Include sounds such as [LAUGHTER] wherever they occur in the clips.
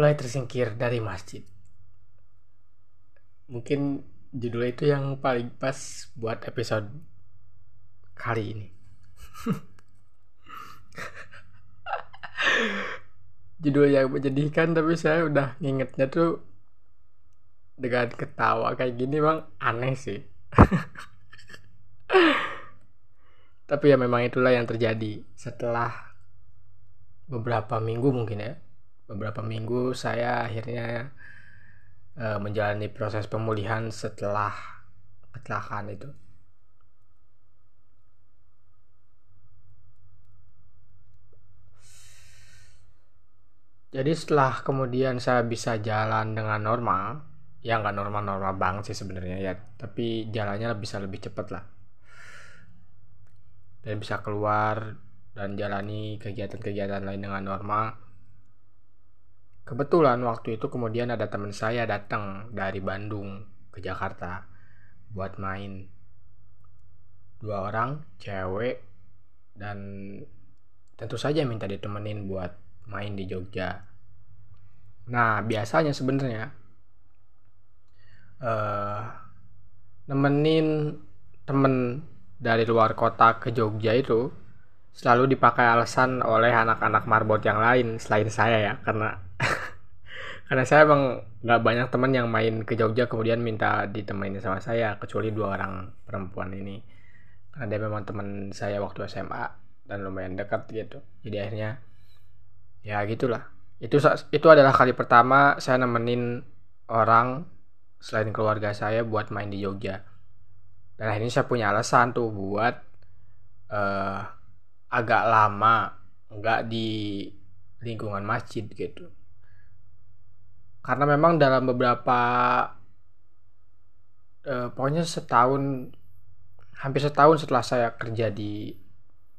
mulai tersingkir dari masjid. Mungkin judul itu yang paling pas buat episode kali ini. [LAUGHS] judul yang menyedihkan tapi saya udah ngingetnya tuh dengan ketawa kayak gini bang aneh sih. [LAUGHS] tapi ya memang itulah yang terjadi setelah beberapa minggu mungkin ya beberapa minggu saya akhirnya uh, menjalani proses pemulihan setelah kecelakaan itu. Jadi setelah kemudian saya bisa jalan dengan normal, ya nggak normal-normal banget sih sebenarnya ya, tapi jalannya bisa lebih cepat lah. Dan bisa keluar dan jalani kegiatan-kegiatan lain dengan normal Kebetulan waktu itu kemudian ada teman saya datang dari Bandung ke Jakarta buat main. Dua orang, cewek, dan tentu saja minta ditemenin buat main di Jogja. Nah, biasanya sebenarnya uh, nemenin temen dari luar kota ke Jogja itu selalu dipakai alasan oleh anak-anak marbot yang lain selain saya ya karena karena saya emang nggak banyak teman yang main ke Jogja kemudian minta ditemani sama saya kecuali dua orang perempuan ini. Karena dia memang teman saya waktu SMA dan lumayan dekat gitu. Jadi akhirnya ya gitulah. Itu itu adalah kali pertama saya nemenin orang selain keluarga saya buat main di Jogja. Dan akhirnya saya punya alasan tuh buat uh, agak lama nggak di lingkungan masjid gitu karena memang dalam beberapa uh, pokoknya setahun hampir setahun setelah saya kerja di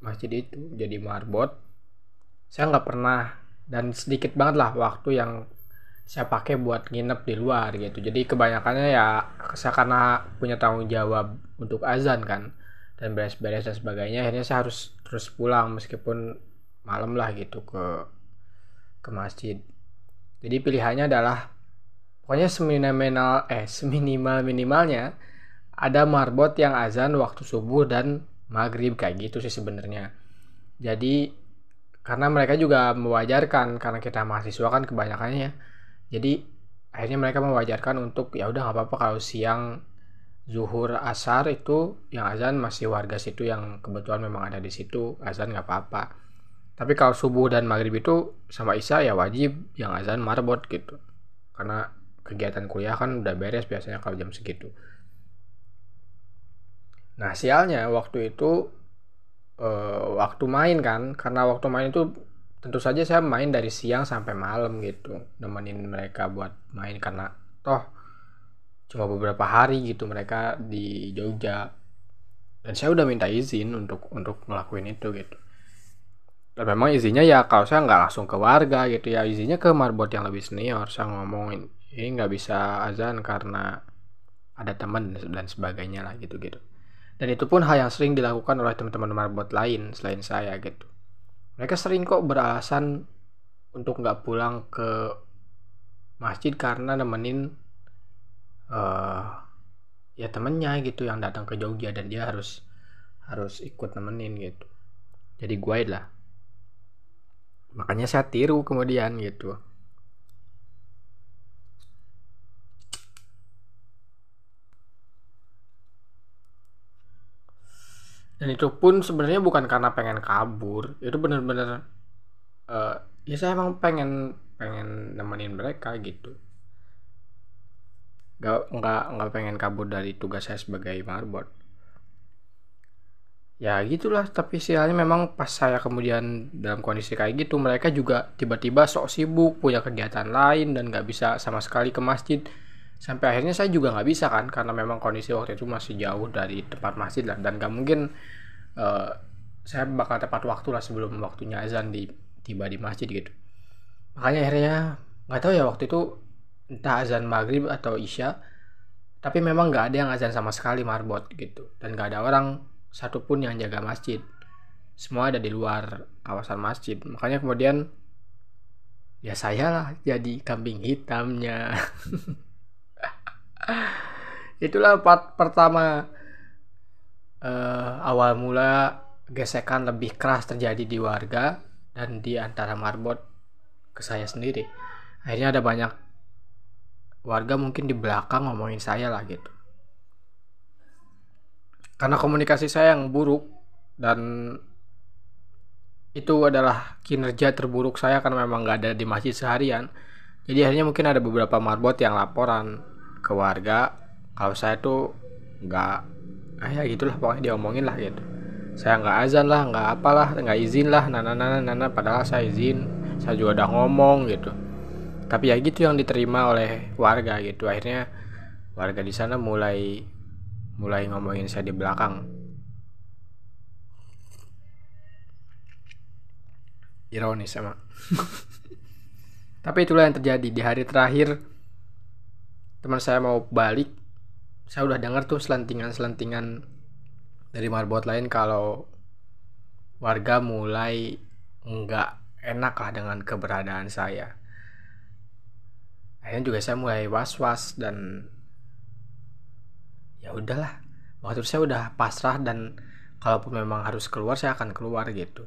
masjid itu jadi marbot saya nggak pernah dan sedikit banget lah waktu yang saya pakai buat nginep di luar gitu. Jadi kebanyakannya ya saya karena punya tanggung jawab untuk azan kan dan beres-beres dan sebagainya akhirnya saya harus terus pulang meskipun malam lah gitu ke ke masjid jadi pilihannya adalah pokoknya seminimal eh seminimal minimalnya ada marbot yang azan waktu subuh dan maghrib kayak gitu sih sebenarnya. Jadi karena mereka juga mewajarkan karena kita mahasiswa kan kebanyakannya ya. Jadi akhirnya mereka mewajarkan untuk ya udah nggak apa-apa kalau siang zuhur asar itu yang azan masih warga situ yang kebetulan memang ada di situ azan nggak apa-apa tapi kalau subuh dan maghrib itu sama isya ya wajib yang azan marbot gitu. Karena kegiatan kuliah kan udah beres biasanya kalau jam segitu. Nah sialnya waktu itu uh, waktu main kan karena waktu main itu tentu saja saya main dari siang sampai malam gitu nemenin mereka buat main karena toh cuma beberapa hari gitu mereka di Jogja. Dan saya udah minta izin untuk untuk ngelakuin itu gitu dan memang izinnya ya kalau saya nggak langsung ke warga gitu ya. Izinnya ke marbot yang lebih senior saya ngomongin ini nggak bisa azan karena ada teman dan sebagainya lah gitu gitu dan itu pun hal yang sering dilakukan oleh teman-teman marbot lain selain saya gitu. Mereka sering kok beralasan untuk nggak pulang ke masjid karena nemenin uh, ya temennya gitu yang datang ke Jogja dan dia harus harus ikut nemenin gitu. Jadi guide lah makanya saya tiru kemudian gitu. Dan itu pun sebenarnya bukan karena pengen kabur. Itu bener-bener uh, ya saya emang pengen pengen nemenin mereka gitu. Nggak nggak nggak pengen kabur dari tugas saya sebagai marbot ya gitulah. Tapi sialnya memang pas saya kemudian dalam kondisi kayak gitu mereka juga tiba-tiba sok sibuk punya kegiatan lain dan nggak bisa sama sekali ke masjid. Sampai akhirnya saya juga nggak bisa kan karena memang kondisi waktu itu masih jauh dari tempat masjid lah. Dan nggak mungkin uh, saya bakal tepat waktu lah sebelum waktunya azan di tiba di masjid gitu. Makanya akhirnya nggak tahu ya waktu itu entah azan maghrib atau isya tapi memang nggak ada yang azan sama sekali marbot gitu. Dan nggak ada orang satupun yang jaga masjid. Semua ada di luar kawasan masjid. Makanya kemudian ya saya lah jadi kambing hitamnya. [LAUGHS] Itulah part pertama. Uh, awal mula gesekan lebih keras terjadi di warga dan di antara marbot ke saya sendiri. Akhirnya ada banyak warga mungkin di belakang ngomongin saya lah gitu karena komunikasi saya yang buruk dan itu adalah kinerja terburuk saya karena memang gak ada di masjid seharian. Jadi akhirnya mungkin ada beberapa marbot yang laporan ke warga kalau saya tuh nggak ah ya gitulah pokoknya diomongin lah gitu. Saya nggak azan lah nggak apalah nggak izin lah nana nana nana padahal saya izin saya juga udah ngomong gitu. Tapi ya gitu yang diterima oleh warga gitu. Akhirnya warga di sana mulai mulai ngomongin saya di belakang. Ironis emang. [LAUGHS] Tapi itulah yang terjadi. Di hari terakhir teman saya mau balik saya udah dengar tuh selentingan-selentingan dari marbot lain kalau warga mulai nggak enak lah dengan keberadaan saya. Akhirnya juga saya mulai was-was dan ya udahlah. Waktu saya udah pasrah dan kalaupun memang harus keluar saya akan keluar gitu.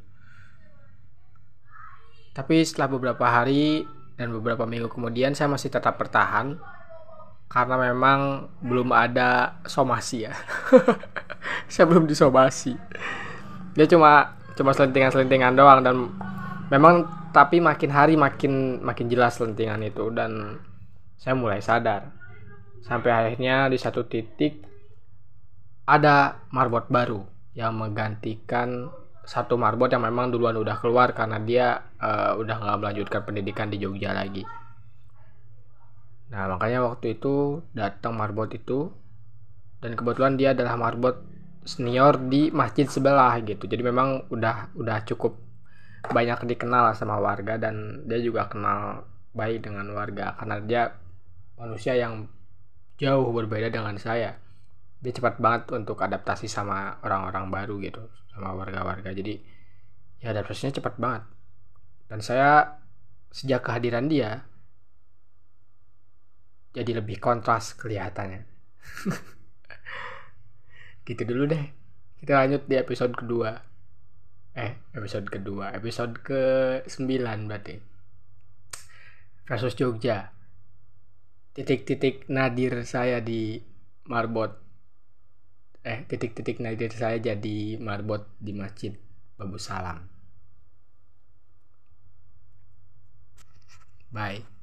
Tapi setelah beberapa hari dan beberapa minggu kemudian saya masih tetap bertahan karena memang belum ada somasi ya. [LAUGHS] Saya belum disomasi dia cuma cuma selentingan-selentingan doang dan memang tapi makin hari makin makin jelas selentingan itu dan saya mulai sadar sampai akhirnya di satu titik ada marbot baru yang menggantikan satu marbot yang memang duluan udah keluar karena dia uh, udah nggak melanjutkan pendidikan di Jogja lagi Nah makanya waktu itu datang marbot itu dan kebetulan dia adalah marbot senior di masjid sebelah gitu. Jadi memang udah udah cukup banyak dikenal sama warga dan dia juga kenal baik dengan warga karena dia manusia yang jauh berbeda dengan saya. Dia cepat banget untuk adaptasi sama orang-orang baru gitu, sama warga-warga. Jadi ya adaptasinya cepat banget. Dan saya sejak kehadiran dia jadi lebih kontras kelihatannya [LAUGHS] gitu dulu deh kita lanjut di episode kedua eh episode kedua episode ke 9 berarti versus Jogja titik-titik nadir saya di marbot. Eh titik-titik nadir saya jadi marbot di masjid Babu Salam. Bye